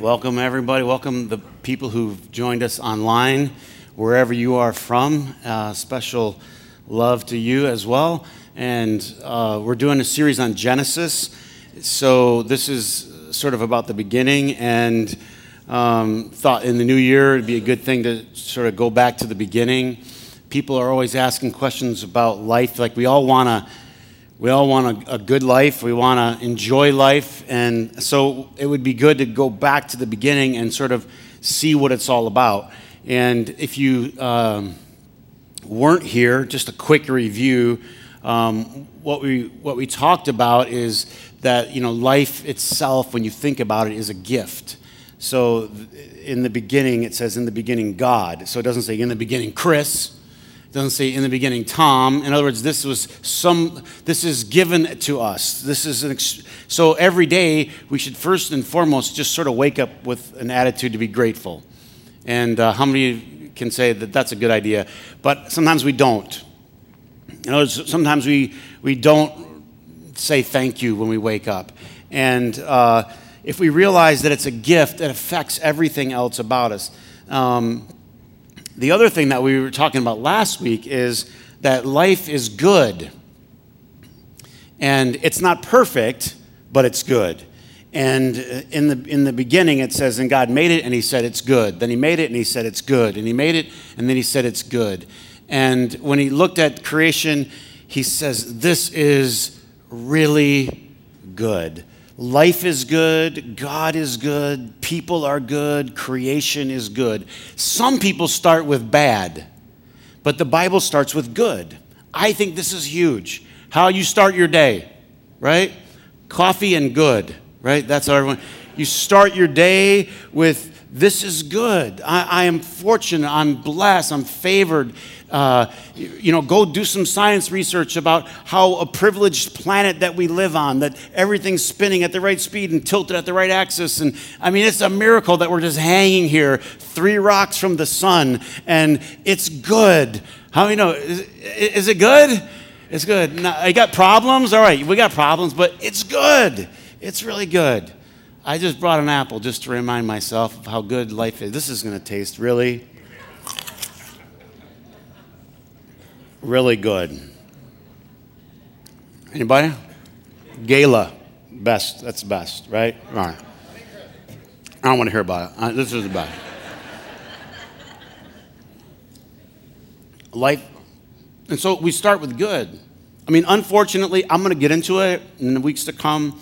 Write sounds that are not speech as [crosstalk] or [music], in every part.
Welcome, everybody. Welcome the people who've joined us online, wherever you are from. Uh, special love to you as well. And uh, we're doing a series on Genesis. So this is sort of about the beginning, and um, thought in the new year it'd be a good thing to sort of go back to the beginning. People are always asking questions about life. Like we all want to we all want a, a good life. We want to enjoy life. And so it would be good to go back to the beginning and sort of see what it's all about. And if you um, weren't here, just a quick review. Um, what we what we talked about is that you know life itself, when you think about it, is a gift. So in the beginning, it says in the beginning God. So it doesn't say in the beginning Chris doesn't say in the beginning Tom. In other words, this was some. This is given to us. This is an. Ex- so every day we should first and foremost just sort of wake up with an attitude to be grateful. And uh, how many can say that that's a good idea? But sometimes we don't. You know, sometimes we we don't say thank you when we wake up. And uh, if we realize that it's a gift, it affects everything else about us. Um, the other thing that we were talking about last week is that life is good. And it's not perfect, but it's good. And uh, in the, in the beginning, it says, and God made it, and He said it's good. Then He made it, and He said it's good. And He made it, and then He said it's good. And when He looked at creation, He says, This is really good. Life is good, God is good, people are good, creation is good. Some people start with bad, but the Bible starts with good. I think this is huge. How you start your day, right? Coffee and good, right? That's everyone. You start your day with this is good. I, I am fortunate. I'm blessed. I'm favored. Uh, you know, go do some science research about how a privileged planet that we live on, that everything's spinning at the right speed and tilted at the right axis. And I mean, it's a miracle that we're just hanging here, three rocks from the sun, and it's good. How do you know? Is, is it good? It's good. Now, I got problems? All right, we got problems, but it's good. It's really good. I just brought an apple just to remind myself of how good life is. This is going to taste really really good. Anybody? Gala, best. That's best, right? All right. I don't want to hear about it. This is about life. And so we start with good. I mean, unfortunately, I'm going to get into it in the weeks to come,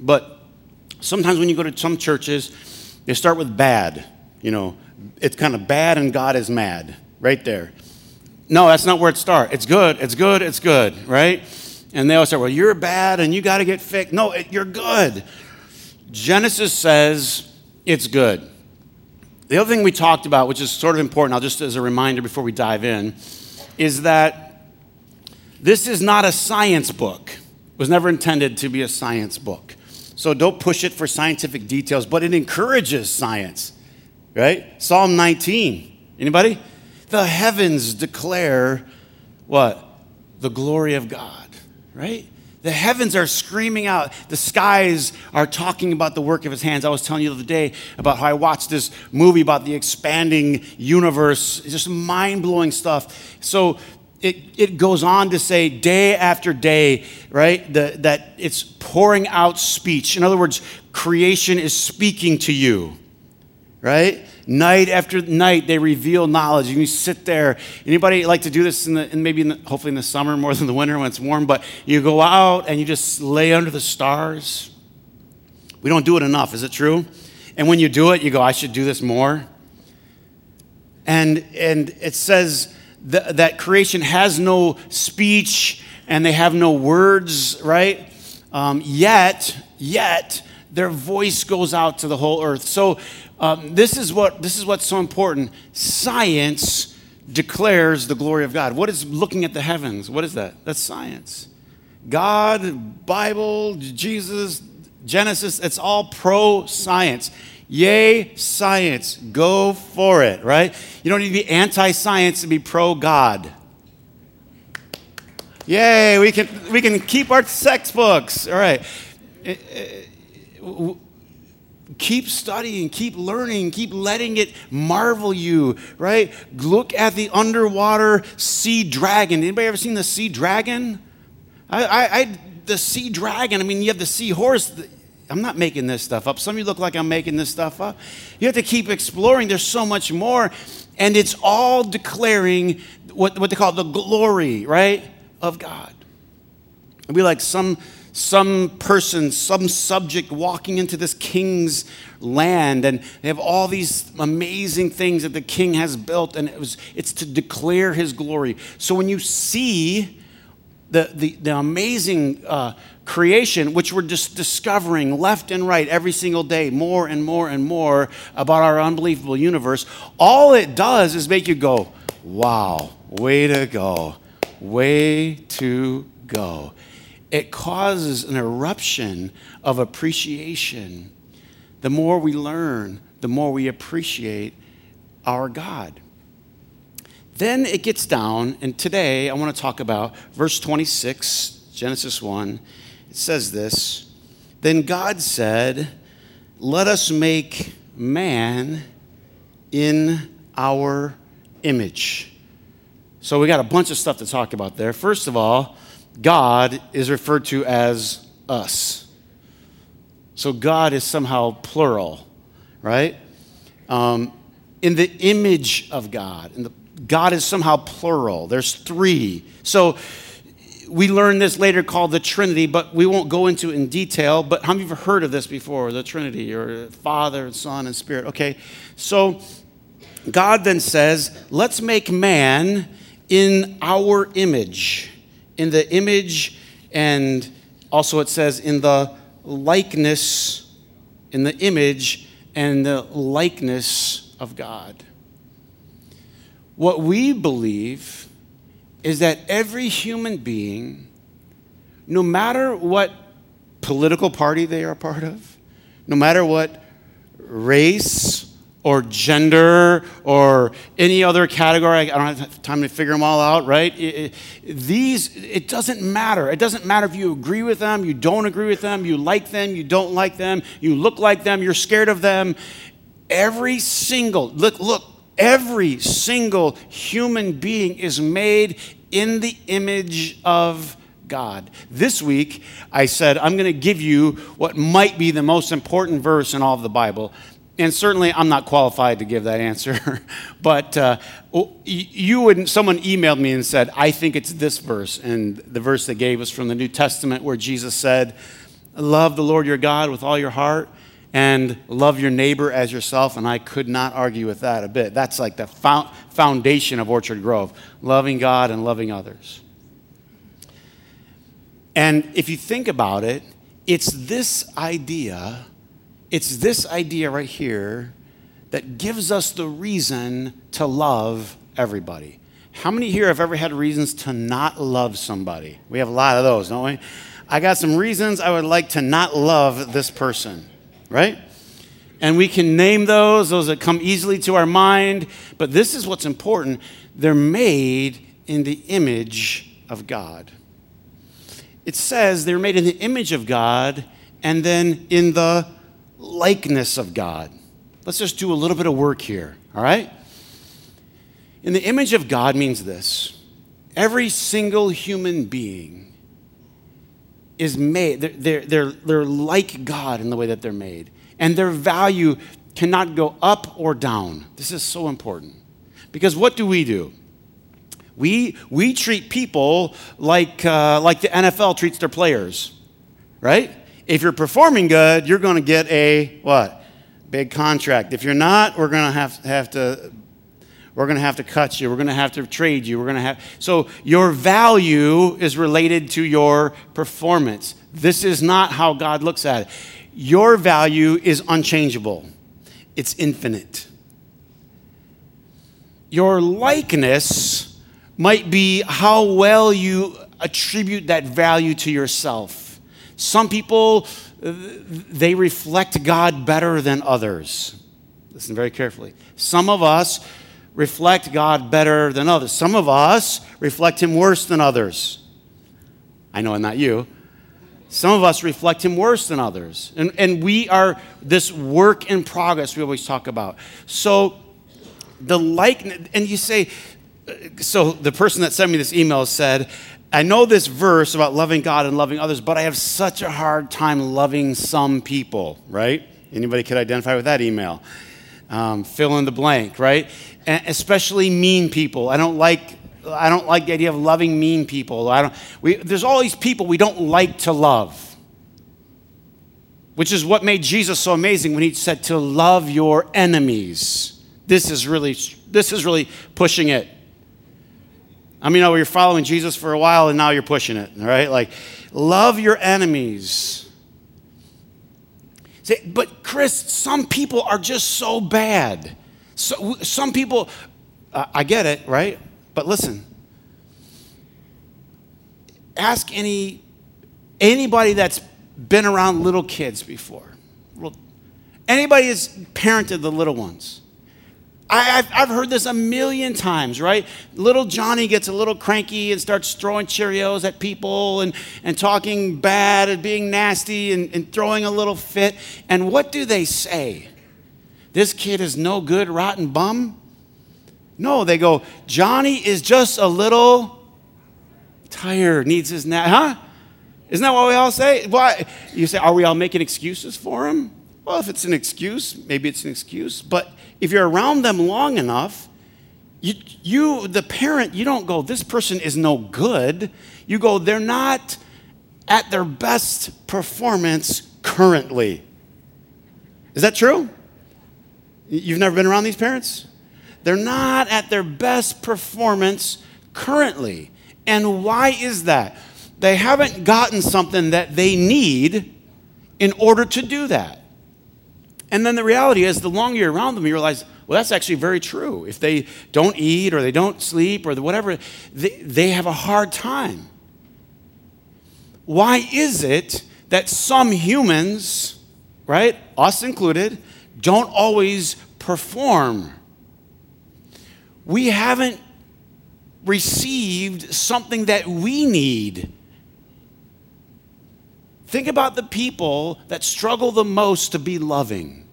but sometimes when you go to some churches, they start with bad. You know, it's kind of bad and God is mad right there. No, that's not where it starts. It's good, it's good, it's good, right? And they all say, well, you're bad and you got to get fixed. No, it, you're good. Genesis says it's good. The other thing we talked about, which is sort of important, I'll just as a reminder before we dive in, is that this is not a science book. It was never intended to be a science book. So don't push it for scientific details, but it encourages science, right? Psalm 19. Anybody? The heavens declare what? The glory of God, right? The heavens are screaming out. The skies are talking about the work of his hands. I was telling you the other day about how I watched this movie about the expanding universe. It's just mind blowing stuff. So it, it goes on to say day after day, right, the, that it's pouring out speech. In other words, creation is speaking to you, right? Night after night, they reveal knowledge. You sit there. Anybody like to do this in the, in maybe in the, hopefully in the summer more [laughs] than the winter when it's warm? But you go out and you just lay under the stars. We don't do it enough. Is it true? And when you do it, you go, I should do this more. And and it says that, that creation has no speech and they have no words, right? Um, yet, yet their voice goes out to the whole earth. So um, this, is what, this is what's so important. Science declares the glory of God. What is looking at the heavens? What is that? That's science. God, Bible, Jesus, Genesis, it's all pro science. Yay, science. Go for it, right? You don't need to be anti science to be pro God. Yay, we can, we can keep our sex books. All right eh, eh, keep studying, keep learning, keep letting it marvel you, right? Look at the underwater sea dragon. Anybody ever seen the sea dragon? I, I, I the sea dragon. I mean, you have the sea horse. I'm not making this stuff up. Some of you look like I'm making this stuff up. You have to keep exploring. There's so much more. And it's all declaring what, what they call the glory, right, of God. It'd be like some some person, some subject walking into this king's land, and they have all these amazing things that the king has built, and it was, it's to declare his glory. So when you see the, the, the amazing uh, creation, which we're just discovering left and right every single day, more and more and more about our unbelievable universe, all it does is make you go, wow, way to go, way to go it causes an eruption of appreciation. The more we learn, the more we appreciate our God. Then it gets down, and today I want to talk about verse 26, Genesis 1. It says this Then God said, Let us make man in our image. So we got a bunch of stuff to talk about there. First of all, God is referred to as us. So God is somehow plural, right? Um, in the image of God. And God is somehow plural. There's three. So we learn this later called the Trinity, but we won't go into it in detail. But how many of you have heard of this before? The Trinity, or Father, Son, and Spirit. Okay, so God then says, let's make man in our image in the image, and also it says in the likeness, in the image and the likeness of God. What we believe is that every human being, no matter what political party they are part of, no matter what race or gender or any other category. I don't have time to figure them all out, right? It, it, these, it doesn't matter. It doesn't matter if you agree with them, you don't agree with them, you like them, you don't like them, you look like them, you're scared of them. Every single, look, look, every single human being is made in the image of God. This week, I said, I'm going to give you what might be the most important verse in all of the Bible and certainly I'm not qualified to give that answer, [laughs] but uh, you would someone emailed me and said, I think it's this verse. And the verse they gave was from the New Testament where Jesus said, Love the Lord your God with all your heart and love your neighbor as yourself. And I could not argue with that a bit. That's like the foundation of Orchard Grove loving God and loving others. And if you think about it, it's this idea it's this idea right here that gives us the reason to love everybody. How many here have ever had reasons to not love somebody? We have a lot of those, don't we? I got some reasons I would like to not love this person, right? And we can name those, those that come easily to our mind, but this is what's important. They're made in the image of God. It says they're made in the image of God and then in the likeness of God. Let's just do a little bit of work here, all right? In the image of God means this every single human being is made, they're, they're, they're, like God in the way that they're made, and their value cannot go up or down. This is so important. Because what do we do? We, we treat people like, uh, like the NFL treats their players, right? if you're performing good, you're going to get a what? Big contract. If you're not, we're going to have, have to we're going to have to cut you. We're going to have to trade you. We're going to have So your value is related to your performance. This is not how God looks at it. Your value is unchangeable. It's infinite. Your likeness might be how well you attribute that value to yourself. Some people, they reflect God better than others. Listen very carefully. Some of us reflect God better than others. Some of us reflect Him worse than others. I know, I'm not you. Some of us reflect him worse than others. And, and we are this work in progress we always talk about. So, the likeness, and you say, so the person that sent me this email said, I know this verse about loving God and loving others, but I have such a hard time loving some people, right? Anybody could identify with that email? Um, fill in the blank, right? Especially mean people. I don't like I don't like the idea of loving mean people. I don't, we, there's all these people we don't like to love, which is what made Jesus so amazing when he said to love your enemies. This is really, this is really pushing it. I mean, you know, you're following Jesus for a while and now you're pushing it, right? Like, love your enemies. Say, but Chris, some people are just so bad. So, some people, uh, I get it, right? But listen, ask any anybody that's been around little kids before. Anybody that's parented the little ones. I, have I've heard this a million times, right? Little Johnny gets a little cranky and starts throwing Cheerios at people and, and talking bad and being nasty and, and throwing a little fit. And what do they say? This kid is no good, rotten bum? No, they go, Johnny is just a little tired, needs his nap. Huh? Isn't that what we all say? Why? You say, are we all making excuses for him? Well, if it's an excuse, maybe it's an excuse. But if you're around them long enough, you, you, the parent, you don't go, this person is no good. You go, they're not at their best performance currently. Is that true? You've never been around these parents? They're not at their best performance currently. And why is that? They haven't gotten something that they need in order to do that. And then the reality is, the longer you're around them, you realize, well, that's actually very true. If they don't eat or they don't sleep or whatever, they, they have a hard time. Why is it that some humans, right, us included, don't always perform we haven't received something that we need. Think about the people that struggle the most to be loving.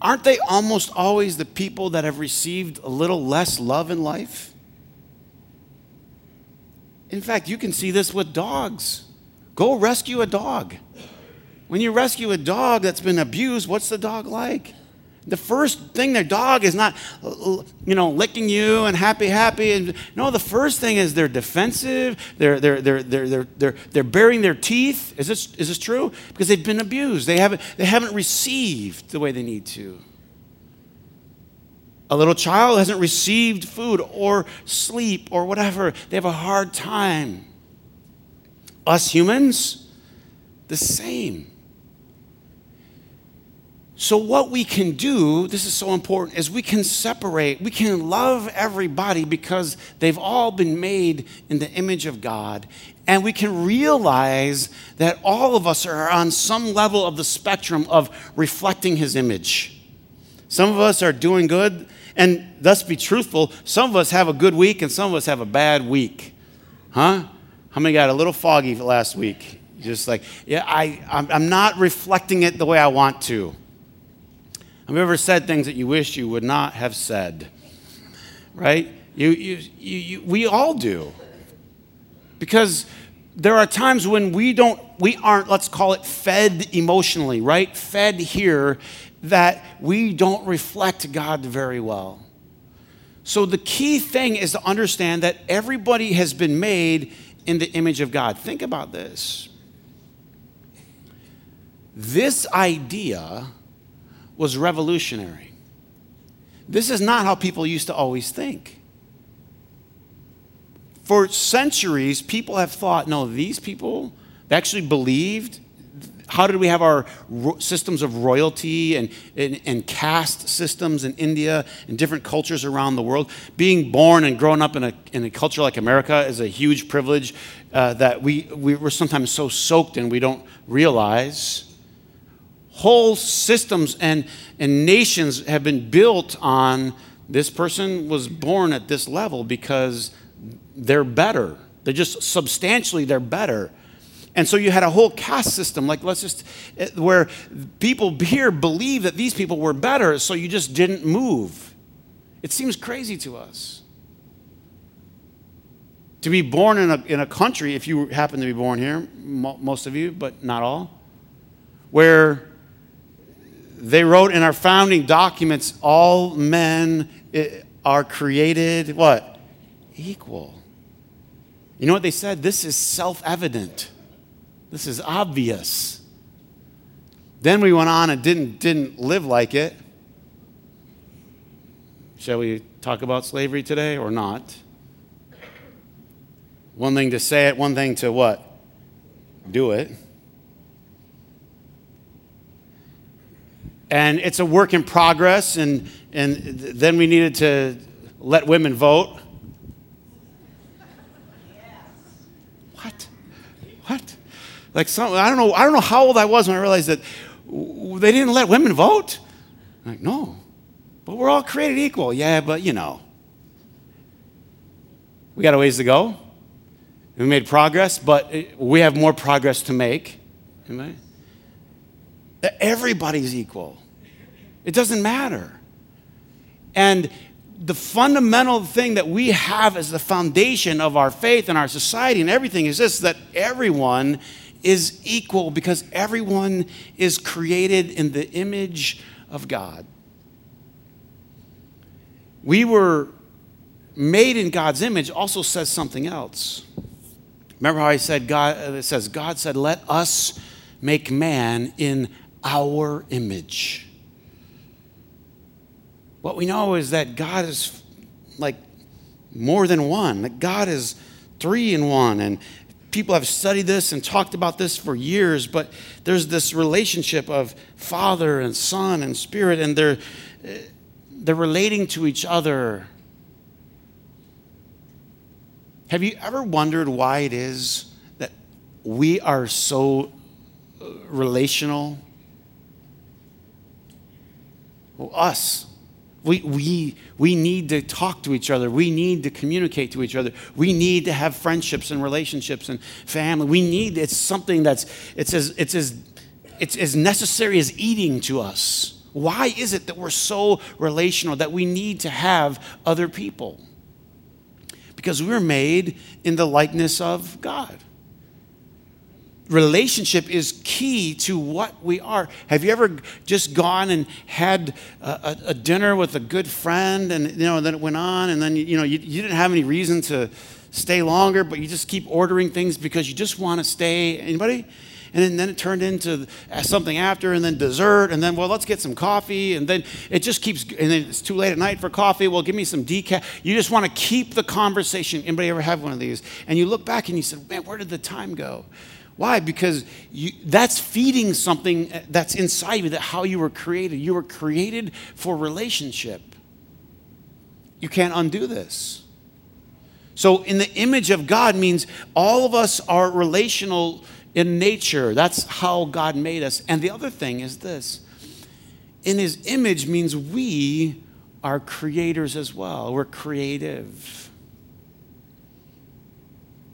Aren't they almost always the people that have received a little less love in life? In fact, you can see this with dogs. Go rescue a dog. When you rescue a dog that's been abused, what's the dog like? the first thing their dog is not you know licking you and happy happy. And no the first thing is they're defensive. They're they're they're they're they're, they're, they're baring their teeth. Is this is this true? Because they've been abused. They haven't they haven't received the way they need to. A little child hasn't received food or sleep or whatever. They have a hard time. Us humans the same so, what we can do, this is so important, is we can separate, we can love everybody because they've all been made in the image of God. And we can realize that all of us are on some level of the spectrum of reflecting His image. Some of us are doing good, and thus be truthful. Some of us have a good week, and some of us have a bad week. Huh? How many got a little foggy last week? Just like, yeah, I, I'm not reflecting it the way I want to. Have you ever said things that you wish you would not have said? Right? You, you, you, you, we all do. Because there are times when we don't, we aren't, let's call it fed emotionally, right? Fed here that we don't reflect God very well. So the key thing is to understand that everybody has been made in the image of God. Think about this. This idea was revolutionary. This is not how people used to always think. For centuries, people have thought, no, these people actually believed. How did we have our systems of royalty and, and, and, caste systems in India and different cultures around the world? Being born and growing up in a, in a culture like America is a huge privilege uh, that we, we, we're sometimes so soaked in we don't realize whole systems and, and nations have been built on this person was born at this level because they're better. They're just substantially, they're better. And so you had a whole caste system, like let's just, eh, where people here believe that these people were better, so you just didn't move. It seems crazy to us. To be born in a, in a country, if you happen to be born here, most of you, but not all, where they wrote in our founding documents all men eh, are created what? Equal. You know what they said? This is self evident. This is obvious. Then we went on and didn't, didn't live like it. Shall we talk about slavery today or not? One thing to say it, one thing to what? Do it. And it's a work in progress, and, and then we needed to let women vote. What? What? Like some, I don't know. I don't know how old I was when I realized that they didn't let women vote. I'm like, no, but we're all created equal. Yeah, but you know, we got a ways to go. We made progress, but uh, we have more progress to make. Amen. Everybody's equal. It doesn't matter. And the fundamental thing that we have as the foundation of our faith and our society and everything is this that everyone is equal because everyone is created in the image of God. We were made in God's image also says something else. Remember how I said God it says God said let us make man in our image. What we know is that God is like more than one, that God is three in one. And people have studied this and talked about this for years, but there's this relationship of Father and Son and Spirit, and they're, they're relating to each other. Have you ever wondered why it is that we are so uh, relational? Us, we, we, we need to talk to each other. We need to communicate to each other. We need to have friendships and relationships and family. We need, it's something that's, it's as, it's as, it's as necessary as eating to us. Why is it that we're so relational that we need to have other people? Because we're made in the likeness of God relationship is key to what we are. Have you ever just gone and had a, a, a dinner with a good friend and you know then it went on and then you know you, you didn't have any reason to stay longer but you just keep ordering things because you just want to stay anybody? And then, then it turned into something after and then dessert and then well let's get some coffee and then it just keeps and then it's too late at night for coffee. Well give me some decaf you just want to keep the conversation. Anybody ever have one of these? And you look back and you said man where did the time go why? Because you, that's feeding something eh, that's inside you, that how you were created. You were created for relationship. You can't undo this. So, in the image of God means all of us are relational in nature. That's how God made us. And the other thing is this in his image means we are creators as well. We're creative.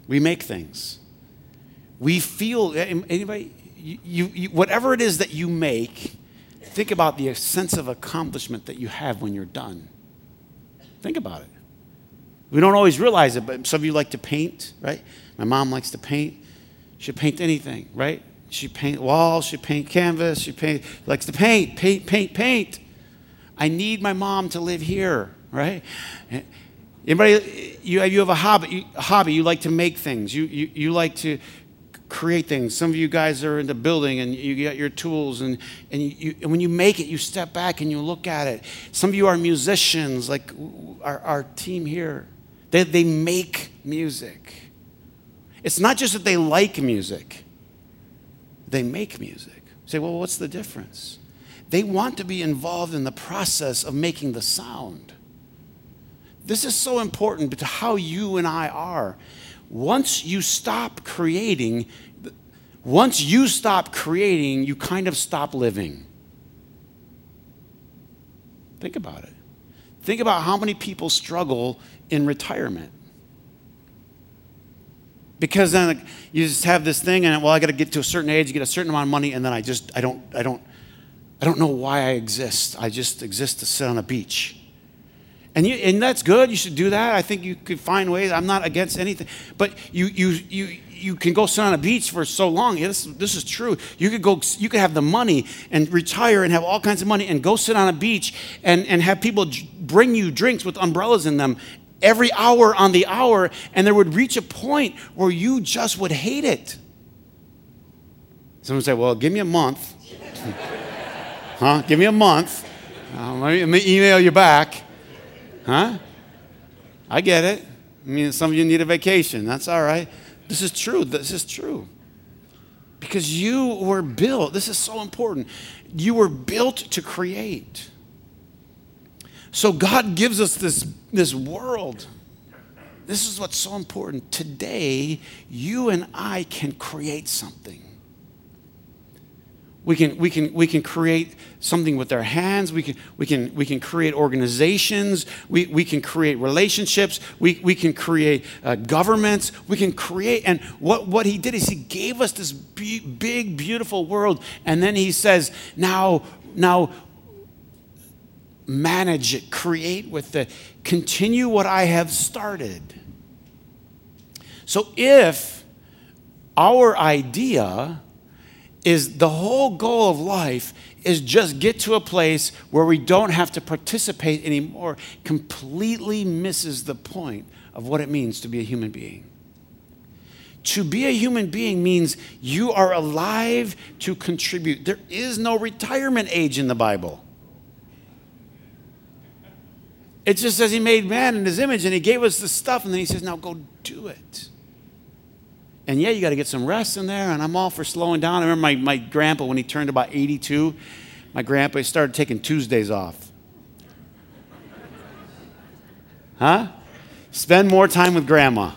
We make things. We feel, eh, anybody, you, you, whatever it is that you make, think about the sense of accomplishment that you have when you're done. Think about it. We don't always realize it, but some of you like to paint, right? My mom likes to paint. She paint anything, right? She paint walls, she paint canvas, she paint likes to paint, paint, paint, paint. I need my mom to live here, right? Eh, anybody, eh, you, you have a hobby, a hobby, you like to make things, you, you, you like to create things. Some of you guys are into building and you get your tools, and, and, you, and when you make it, you step back and you look at it. Some of you are musicians, like our, our team here. They, they make music. It's not just that they like music, they make music. You say, well, what's the difference? They want to be involved in the process of making the sound. This is so important to how you and I are once you stop creating, once you stop creating, you kind of stop living. Think about it. Think about how many people struggle in retirement. Because then you just have this thing, and well, I got to get to a certain age, get a certain amount of money, and then I just, I don't, I don't, I don't know why I exist. I just exist to sit on a beach. And, you, and that's good. You should do that. I think you could find ways. I'm not against anything. But you, you, you, you can go sit on a beach for so long. Yeah, this, this is true. You could go, you could have the money and retire and have all kinds of money and go sit on a beach and, and have people bring you drinks with umbrellas in them every hour on the hour. And there would reach a point where you just would hate it. Someone would say, Well, give me a month. [laughs] huh? Give me a month. Uh, let, me, let me email you back. Huh? I get it. I mean, some of you need a vacation. That's all right. This is true. This is true. Because you were built, this is so important. You were built to create. So God gives us this, this world. This is what's so important. Today, you and I can create something. We can, we can, we can create something with our hands. We can, we can, we can create organizations. We, we can create relationships. We, we can create uh, governments. We can create. And what, what he did is he gave us this big, beautiful world. And then he says, now, now manage it, create with it, continue what I have started. So if our idea is the whole goal of life is just get to a place where we don't have to participate anymore completely misses the point of what it means to be a human being. To be a human being means you are alive to contribute. There is no retirement age in the bible. It just says he made man in his image and he gave us the stuff and then he says now go do it and yeah, you got to get some rest in there, and I'm all for slowing down. I remember my, my grandpa, when he turned about 82, my grandpa started taking Tuesdays off. Huh? Spend more time with grandma.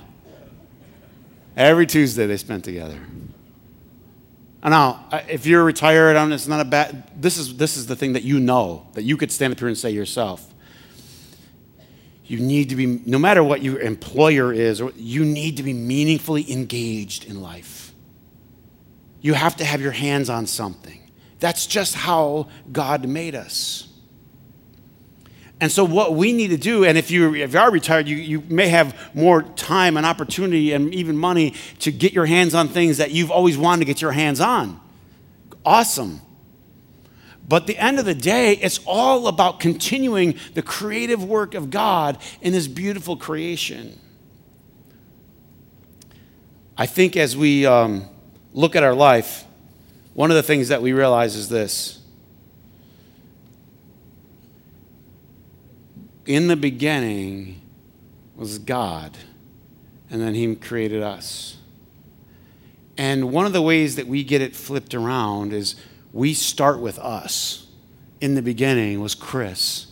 Every Tuesday they spent together. Now, if you're retired, it's not a bad. This is this is the thing that you know that you could stand up here and say yourself you need to be, no matter what your employer is, you need to be meaningfully engaged in life. You have to have your hands on something. That's just how God made us. And so, what we need to do, and if you, if you are retired, you, you may have more time and opportunity and even money to get your hands on things that you've always wanted to get your hands on. Awesome. But the end of the day, it's all about continuing the creative work of God in His beautiful creation. I think as we um, look at our life, one of the things that we realize is this. In the beginning was God, and then He created us. And one of the ways that we get it flipped around is we start with us. In the beginning was Chris,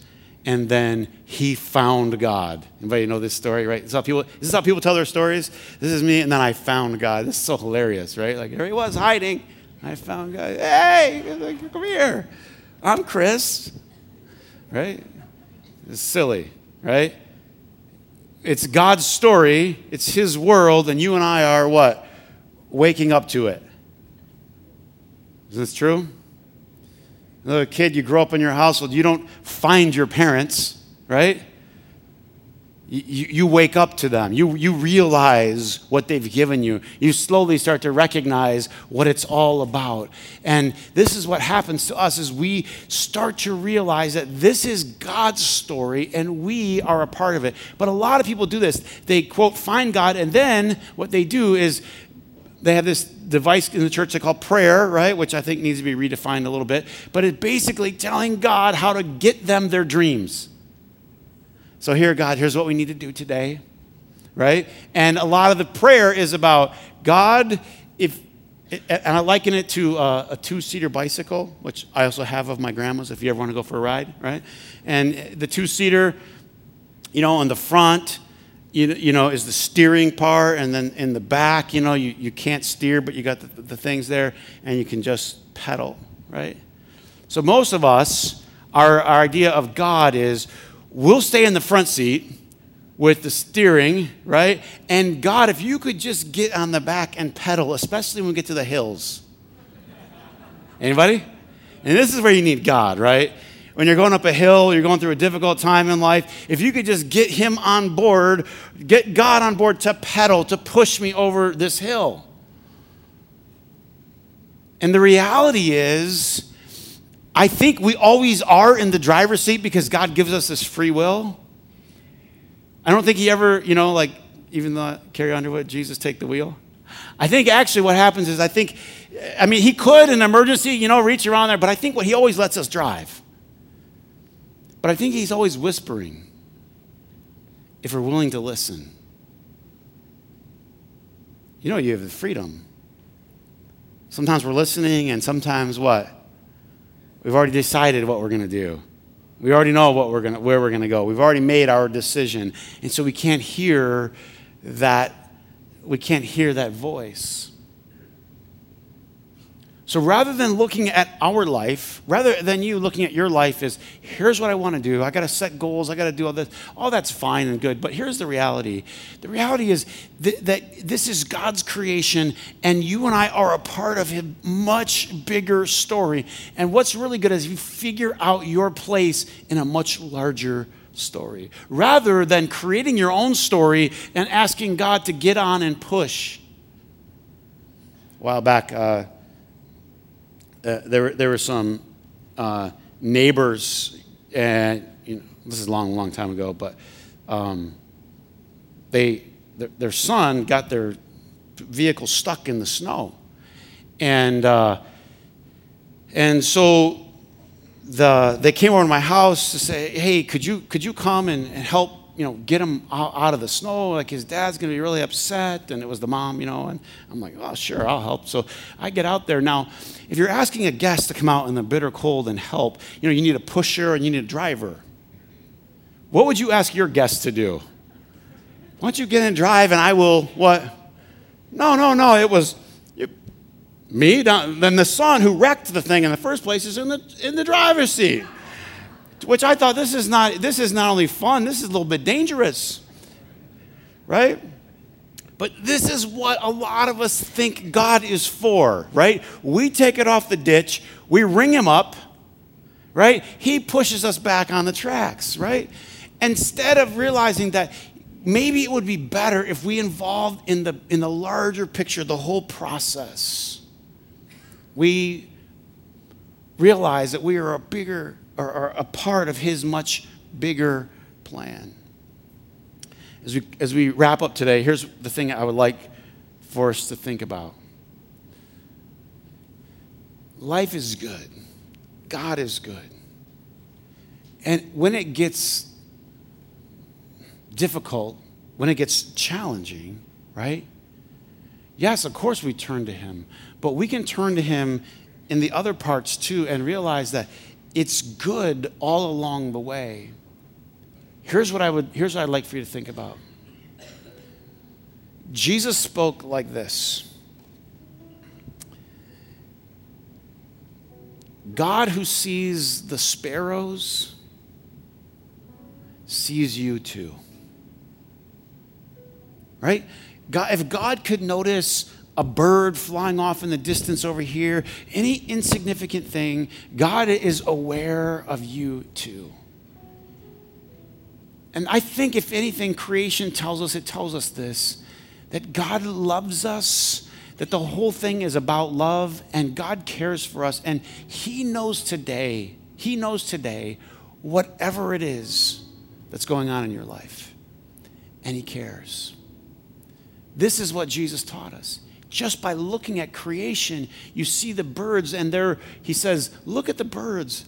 and then he found God. Anybody know this story, right? This is, how people, this is how people tell their stories. This is me, and then I found God. This is so hilarious, right? Like, here he was hiding. I found God. Hey, come here. I'm Chris, right? It's silly, right? It's God's story, it's His world, and you and I are what? Waking up to it. Is this true? Another kid, you grow up in your household, you don't find your parents, right? You, you wake up to them. You, you realize what they've given you. You slowly start to recognize what it's all about. And this is what happens to us is we start to realize that this is God's story and we are a part of it. But a lot of people do this. They quote find God and then what they do is they have this device in the church they call prayer, right? Which I think needs to be redefined a little bit. But it's basically telling God how to get them their dreams. So here, God, here's what we need to do today, right? And a lot of the prayer is about God, if and I liken it to a, a two-seater bicycle, which I also have of my grandma's. If you ever want to go for a ride, right? And the two-seater, you know, on the front, you, you know, is the steering part, and then in the back, you know, you, you can't steer, but you got the, the things there, and you can just pedal, right? So most of us, our, our idea of God is we'll stay in the front seat, with the steering, right? And God, if you could just get on the back and pedal, especially when we get to the hills. Anybody? And this is where you need God, right? When you're going up a hill, you're going through a difficult time in life, if you could just get Him on board, get God on board to pedal, to push me over this hill. And the reality is, I think we always are in the driver's seat because God gives us this free will. I don't think he ever, you know, like, even though Carrie Underwood, Jesus, take the wheel. I think actually what happens is I think, I mean, he could in emergency, you know, reach around there, but I think what he always lets us drive. But I think he's always whispering if we're willing to listen. You know, you have the freedom. Sometimes we're listening, and sometimes what? We've already decided what we're going to do. We already know what we're gonna, where we're going to go. We've already made our decision. And so we can't hear that we can't hear that voice. So rather than looking at our life, rather than you looking at your life as here's what I want to do, I got to set goals, I got to do all this, all that's fine and good. But here's the reality the reality is th- that this is God's creation, and you and I are a part of His much bigger story. And what's really good is you figure out your place in a much larger story rather than creating your own story and asking God to get on and push. A while back, uh, uh, there, there were some uh, neighbors, and you know, this is a long, long time ago, but um, they, their, son got their vehicle stuck in the snow. And, uh, and so the, they came over to my house to say, hey, could you, could you come and, and help you know, get him out, of the snow. Like his dad's going to be really upset. And it was the mom, you know. And I'm like, oh, sure, I'll help. So I get out there. Now, if you're asking a guest to come out in the bitter cold and help, you know, you need a pusher and you need a driver. What would you ask your guest to do? Why don't you get in and drive and I will, what? No, no, no. It was you, me. Then the son who wrecked the thing in the first place is in the, in the driver's seat which I thought this is not this is not only fun, this is a little bit dangerous. Right? But this is what a lot of us think God is for, right? We take it off the ditch, we ring him up, right? He pushes us back on the tracks, right? Instead of realizing that maybe it would be better if we involved in the in the larger picture, the whole process. We realize that we are a bigger are, are a part of his much bigger plan. As we, as we wrap up today, here's the thing I would like for us to think about life is good, God is good. And when it gets difficult, when it gets challenging, right? Yes, of course we turn to Him, but we can turn to Him in the other parts too and realize that it's good all along the way. Here's what I would here's what I'd like for you to think about. Jesus spoke like this. God who sees the sparrows sees you too. Right? God, if God could notice a bird flying off in the distance over here, any insignificant thing, God is aware of you too. And I think, if anything, creation tells us, it tells us this that God loves us, that the whole thing is about love, and God cares for us. And He knows today, He knows today, whatever it is that's going on in your life. And He cares. This is what Jesus taught us just by looking at creation, you see the birds, and they're, he says, Look at the birds,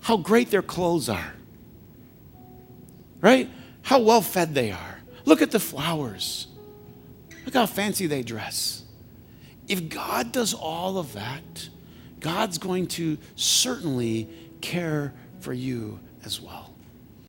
how great their clothes are. Right? How well fed they are. Look at the flowers. Look how fancy they dress. If God does all of that, God's going to certainly care for you as well.